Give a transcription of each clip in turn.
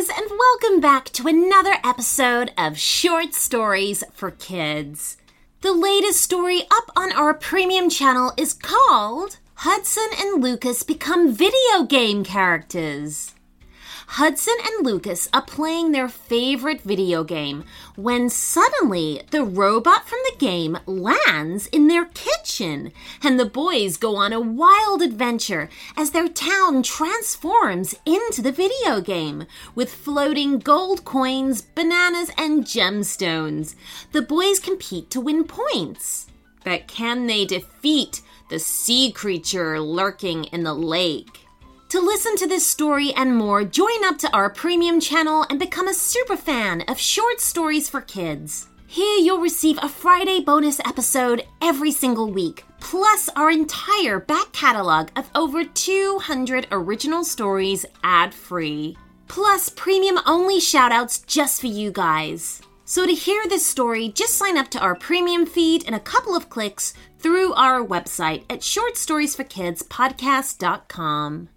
guys, and welcome back to another episode of Short Stories for Kids. The latest story up on our premium channel is called Hudson and Lucas Become Video Game Characters. Hudson and Lucas are playing their favorite video game when suddenly the robot from the game lands in their kitchen and the boys go on a wild adventure as their town transforms into the video game with floating gold coins, bananas, and gemstones. The boys compete to win points. But can they defeat the sea creature lurking in the lake? To listen to this story and more, join up to our premium channel and become a super fan of short stories for kids. Here you'll receive a Friday bonus episode every single week, plus our entire back catalog of over 200 original stories ad free. Plus premium only shoutouts just for you guys. So to hear this story, just sign up to our premium feed in a couple of clicks through our website at shortstoriesforkidspodcast.com.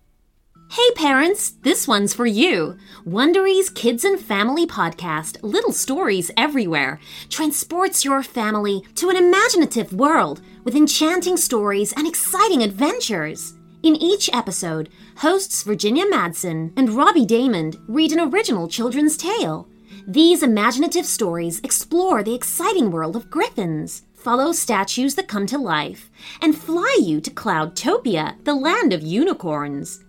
Hey parents, this one's for you. Wondery's Kids and Family podcast, Little Stories Everywhere, transports your family to an imaginative world with enchanting stories and exciting adventures. In each episode, hosts Virginia Madsen and Robbie Daymond read an original children's tale. These imaginative stories explore the exciting world of griffins, follow statues that come to life, and fly you to Cloudtopia, the land of unicorns.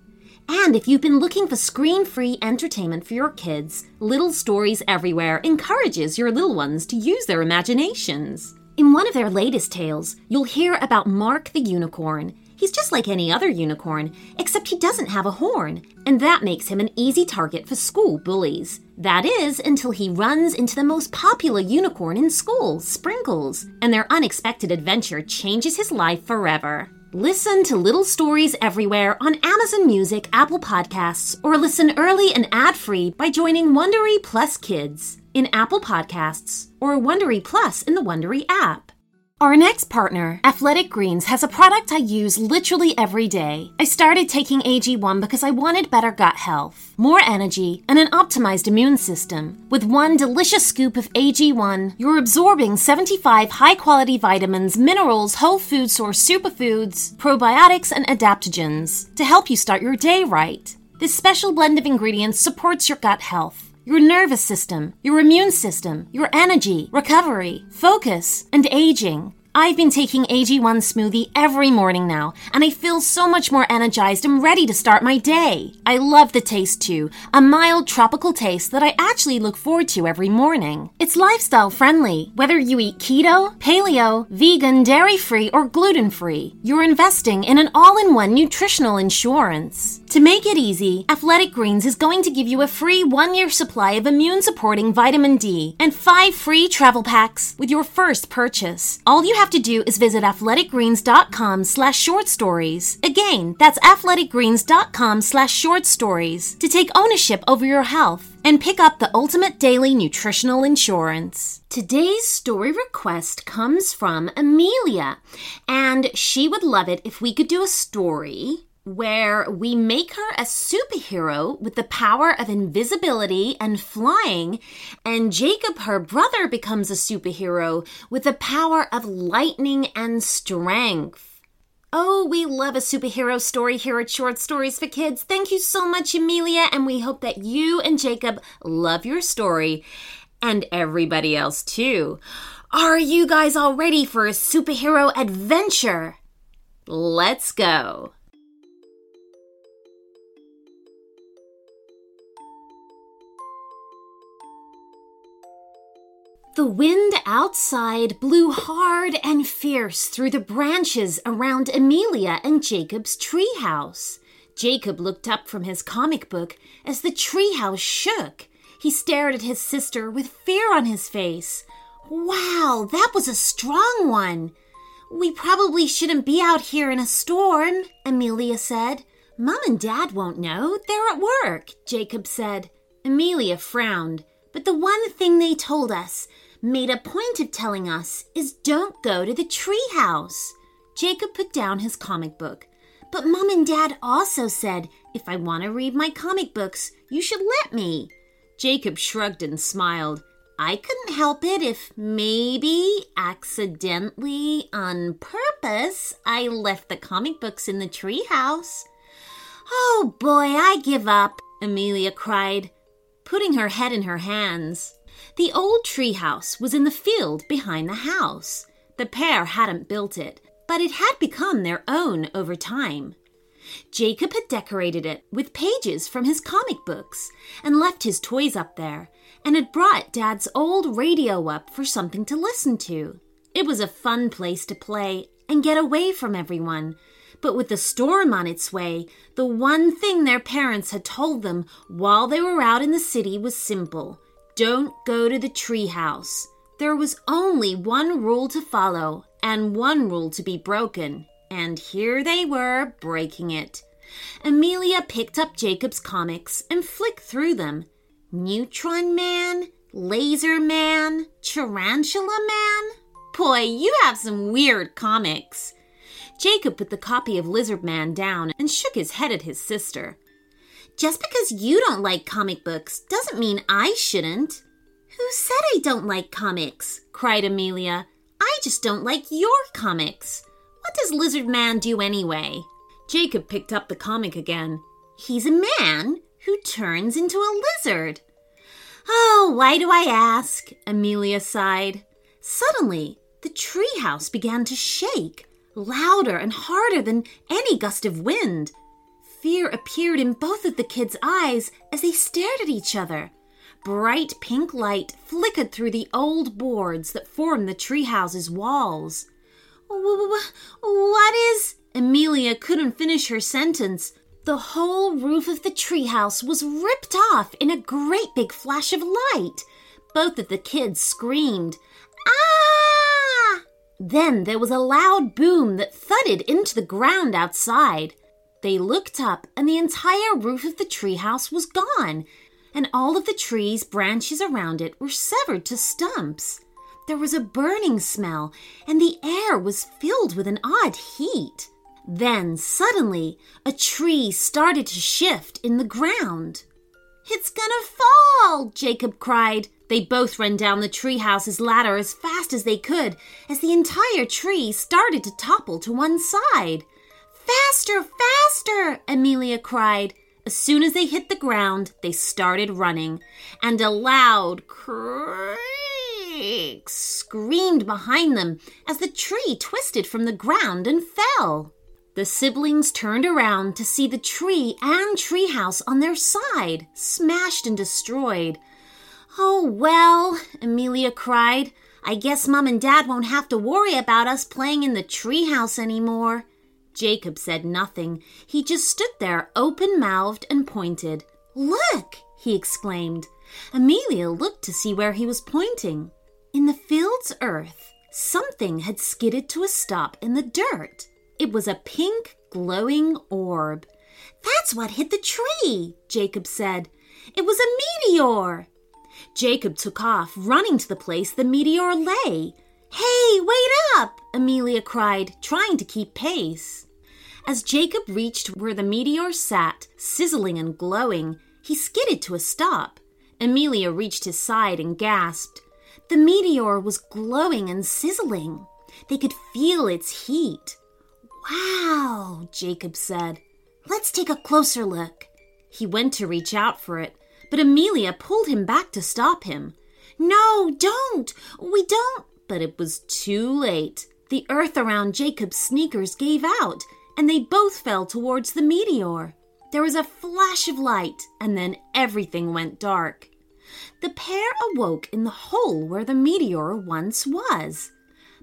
And if you've been looking for screen free entertainment for your kids, Little Stories Everywhere encourages your little ones to use their imaginations. In one of their latest tales, you'll hear about Mark the Unicorn. He's just like any other unicorn, except he doesn't have a horn, and that makes him an easy target for school bullies. That is, until he runs into the most popular unicorn in school, Sprinkles, and their unexpected adventure changes his life forever. Listen to Little Stories Everywhere on Amazon Music, Apple Podcasts, or listen early and ad-free by joining Wondery Plus Kids in Apple Podcasts or Wondery Plus in the Wondery app. Our next partner, Athletic Greens, has a product I use literally every day. I started taking AG1 because I wanted better gut health, more energy, and an optimized immune system. With one delicious scoop of AG1, you're absorbing 75 high quality vitamins, minerals, whole food source superfoods, probiotics, and adaptogens to help you start your day right. This special blend of ingredients supports your gut health your nervous system, your immune system, your energy, recovery, focus, and aging. I've been taking AG1 smoothie every morning now, and I feel so much more energized and ready to start my day. I love the taste too, a mild tropical taste that I actually look forward to every morning. It's lifestyle friendly, whether you eat keto, paleo, vegan, dairy free, or gluten free. You're investing in an all in one nutritional insurance. To make it easy, Athletic Greens is going to give you a free one year supply of immune supporting vitamin D and five free travel packs with your first purchase. All you have to do is visit athleticgreens.com slash short stories. Again, that's athleticgreens.com slash short stories to take ownership over your health and pick up the ultimate daily nutritional insurance. Today's story request comes from Amelia, and she would love it if we could do a story where we make her a superhero with the power of invisibility and flying, and Jacob, her brother, becomes a superhero with the power of lightning and strength. Oh, we love a superhero story here at Short Stories for Kids. Thank you so much, Amelia, and we hope that you and Jacob love your story and everybody else too. Are you guys all ready for a superhero adventure? Let's go. The wind outside blew hard and fierce through the branches around Amelia and Jacob's treehouse. Jacob looked up from his comic book as the treehouse shook. He stared at his sister with fear on his face. Wow, that was a strong one. We probably shouldn't be out here in a storm, Amelia said. Mom and Dad won't know. They're at work, Jacob said. Amelia frowned. But the one thing they told us made a point of telling us is don't go to the treehouse. Jacob put down his comic book. But Mom and Dad also said if I want to read my comic books, you should let me. Jacob shrugged and smiled. I couldn't help it if maybe accidentally, on purpose, I left the comic books in the treehouse. Oh boy, I give up, Amelia cried, putting her head in her hands. The old treehouse was in the field behind the house. The pair hadn't built it, but it had become their own over time. Jacob had decorated it with pages from his comic books and left his toys up there, and had brought Dad's old radio up for something to listen to. It was a fun place to play and get away from everyone. But with the storm on its way, the one thing their parents had told them while they were out in the city was simple don't go to the treehouse. There was only one rule to follow and one rule to be broken, and here they were breaking it. Amelia picked up Jacob's comics and flicked through them. Neutron Man, Laser Man, Tarantula Man? Boy, you have some weird comics. Jacob put the copy of Lizard Man down and shook his head at his sister. Just because you don't like comic books doesn't mean I shouldn't. Who said I don't like comics? cried Amelia. I just don't like your comics. What does Lizard Man do anyway? Jacob picked up the comic again. He's a man who turns into a lizard. Oh, why do I ask? Amelia sighed. Suddenly, the treehouse began to shake, louder and harder than any gust of wind. Fear appeared in both of the kids' eyes as they stared at each other. Bright pink light flickered through the old boards that formed the treehouse's walls. What is? Amelia couldn't finish her sentence. The whole roof of the treehouse was ripped off in a great big flash of light. Both of the kids screamed, Ah! Then there was a loud boom that thudded into the ground outside. They looked up, and the entire roof of the treehouse was gone, and all of the trees' branches around it were severed to stumps. There was a burning smell, and the air was filled with an odd heat. Then, suddenly, a tree started to shift in the ground. It's gonna fall, Jacob cried. They both ran down the treehouse's ladder as fast as they could as the entire tree started to topple to one side. Faster, faster! Amelia cried. As soon as they hit the ground, they started running, and a loud creak screamed behind them as the tree twisted from the ground and fell. The siblings turned around to see the tree and treehouse on their side, smashed and destroyed. Oh, well, Amelia cried. I guess Mom and Dad won't have to worry about us playing in the treehouse anymore. Jacob said nothing. He just stood there, open mouthed and pointed. Look! he exclaimed. Amelia looked to see where he was pointing. In the field's earth, something had skidded to a stop in the dirt. It was a pink, glowing orb. That's what hit the tree, Jacob said. It was a meteor. Jacob took off, running to the place the meteor lay. Hey, wait up! Amelia cried, trying to keep pace. As Jacob reached where the meteor sat, sizzling and glowing, he skidded to a stop. Amelia reached his side and gasped. The meteor was glowing and sizzling. They could feel its heat. Wow, Jacob said. Let's take a closer look. He went to reach out for it, but Amelia pulled him back to stop him. No, don't! We don't! But it was too late. The earth around Jacob's sneakers gave out, and they both fell towards the meteor. There was a flash of light, and then everything went dark. The pair awoke in the hole where the meteor once was.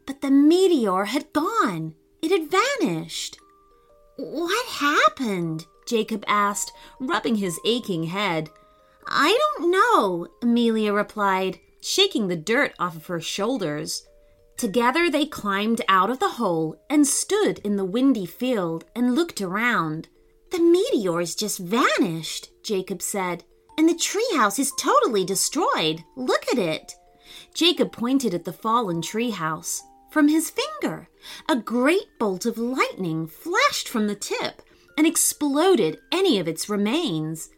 But the meteor had gone. It had vanished. What happened? Jacob asked, rubbing his aching head. I don't know, Amelia replied, shaking the dirt off of her shoulders. Together they climbed out of the hole and stood in the windy field and looked around. The meteor's just vanished, Jacob said, and the treehouse is totally destroyed. Look at it. Jacob pointed at the fallen treehouse. From his finger, a great bolt of lightning flashed from the tip and exploded any of its remains.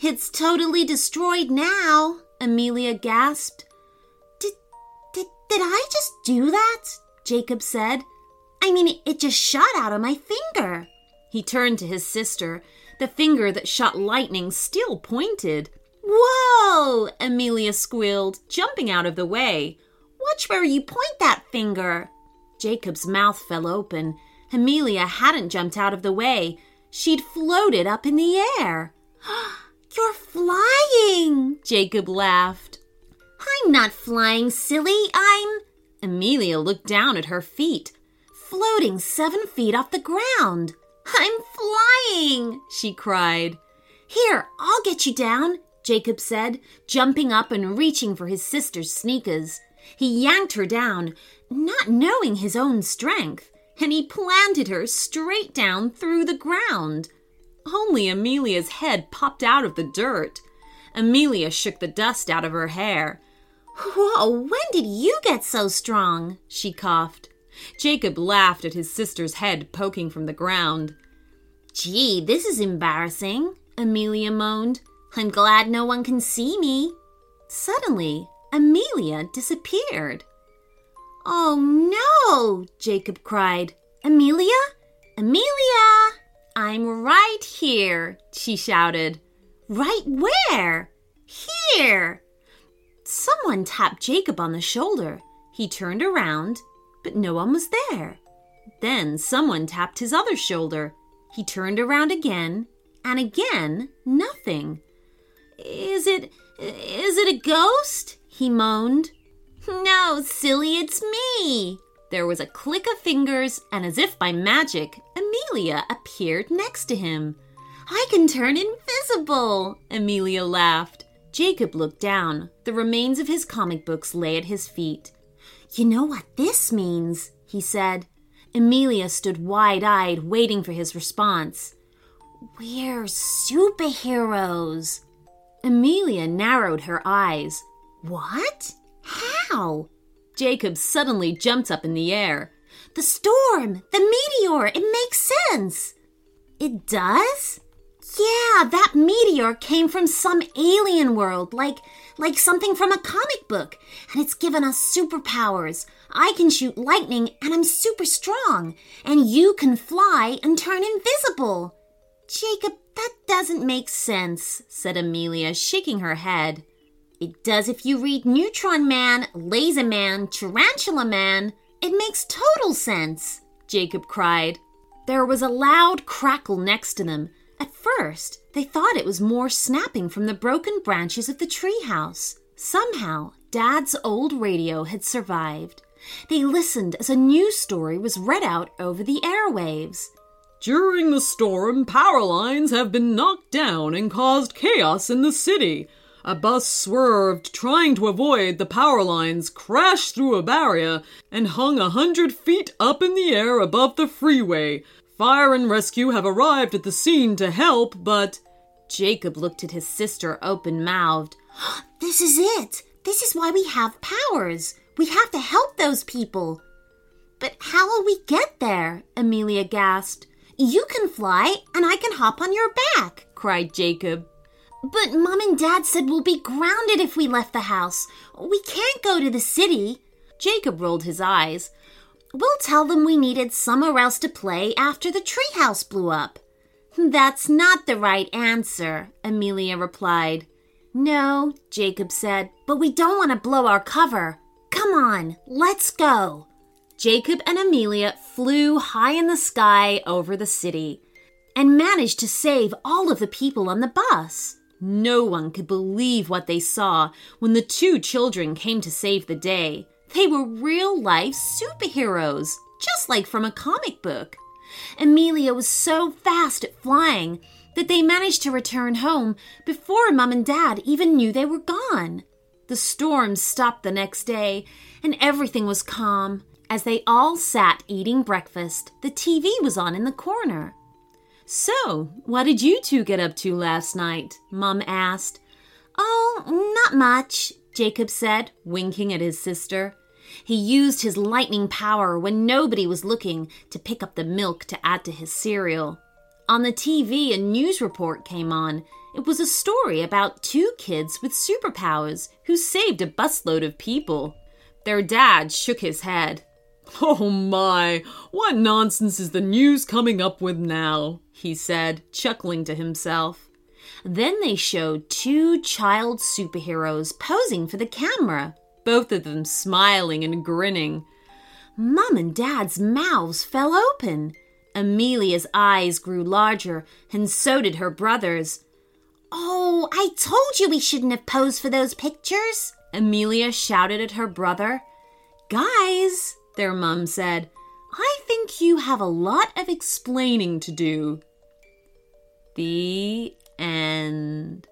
It's totally destroyed now, Amelia gasped. Did, I just do that? Jacob said. I mean, it just shot out of my finger. He turned to his sister. The finger that shot lightning still pointed. Whoa! Amelia squealed, jumping out of the way. Watch where you point that finger. Jacob's mouth fell open. Amelia hadn't jumped out of the way. She'd floated up in the air. You're flying, Jacob laughed. I'm not flying, silly. I'm. Amelia looked down at her feet, floating seven feet off the ground. I'm flying, she cried. Here, I'll get you down, Jacob said, jumping up and reaching for his sister's sneakers. He yanked her down, not knowing his own strength, and he planted her straight down through the ground. Only Amelia's head popped out of the dirt. Amelia shook the dust out of her hair. Whoa, when did you get so strong? she coughed. Jacob laughed at his sister's head poking from the ground. Gee, this is embarrassing, Amelia moaned. I'm glad no one can see me. Suddenly, Amelia disappeared. Oh no, Jacob cried. Amelia? Amelia! I'm right here, she shouted. Right where? Here! Someone tapped Jacob on the shoulder. He turned around, but no one was there. Then someone tapped his other shoulder. He turned around again, and again, nothing. Is it. is it a ghost? He moaned. No, silly, it's me. There was a click of fingers, and as if by magic, Amelia appeared next to him. I can turn invisible, Amelia laughed. Jacob looked down. The remains of his comic books lay at his feet. You know what this means, he said. Amelia stood wide eyed, waiting for his response. We're superheroes. Amelia narrowed her eyes. What? How? Jacob suddenly jumped up in the air. The storm! The meteor! It makes sense! It does? Yeah, that meteor came from some alien world, like like something from a comic book, and it's given us superpowers. I can shoot lightning and I'm super strong, and you can fly and turn invisible. Jacob, that doesn't make sense, said Amelia, shaking her head. It does if you read Neutron Man, Laser Man, Tarantula Man. It makes total sense, Jacob cried. There was a loud crackle next to them. At first, they thought it was more snapping from the broken branches of the treehouse. Somehow, Dad's old radio had survived. They listened as a news story was read out over the airwaves. During the storm, power lines have been knocked down and caused chaos in the city. A bus swerved, trying to avoid the power lines, crashed through a barrier, and hung a hundred feet up in the air above the freeway. Fire and rescue have arrived at the scene to help, but. Jacob looked at his sister open mouthed. This is it! This is why we have powers! We have to help those people! But how will we get there? Amelia gasped. You can fly, and I can hop on your back, cried Jacob. But Mom and Dad said we'll be grounded if we left the house. We can't go to the city. Jacob rolled his eyes. We'll tell them we needed somewhere else to play after the treehouse blew up. That's not the right answer, Amelia replied. No, Jacob said, but we don't want to blow our cover. Come on, let's go. Jacob and Amelia flew high in the sky over the city and managed to save all of the people on the bus. No one could believe what they saw when the two children came to save the day. They were real life superheroes, just like from a comic book. Amelia was so fast at flying that they managed to return home before Mom and Dad even knew they were gone. The storm stopped the next day, and everything was calm. As they all sat eating breakfast, the TV was on in the corner. So, what did you two get up to last night? Mum asked. Oh, not much, Jacob said, winking at his sister. He used his lightning power when nobody was looking to pick up the milk to add to his cereal. On the TV, a news report came on. It was a story about two kids with superpowers who saved a busload of people. Their dad shook his head. Oh my, what nonsense is the news coming up with now? he said, chuckling to himself. Then they showed two child superheroes posing for the camera, both of them smiling and grinning. Mum and Dad's mouths fell open. Amelia's eyes grew larger, and so did her brother's. Oh, I told you we shouldn't have posed for those pictures, Amelia shouted at her brother. Guys, their mum said, I think you have a lot of explaining to do. The end.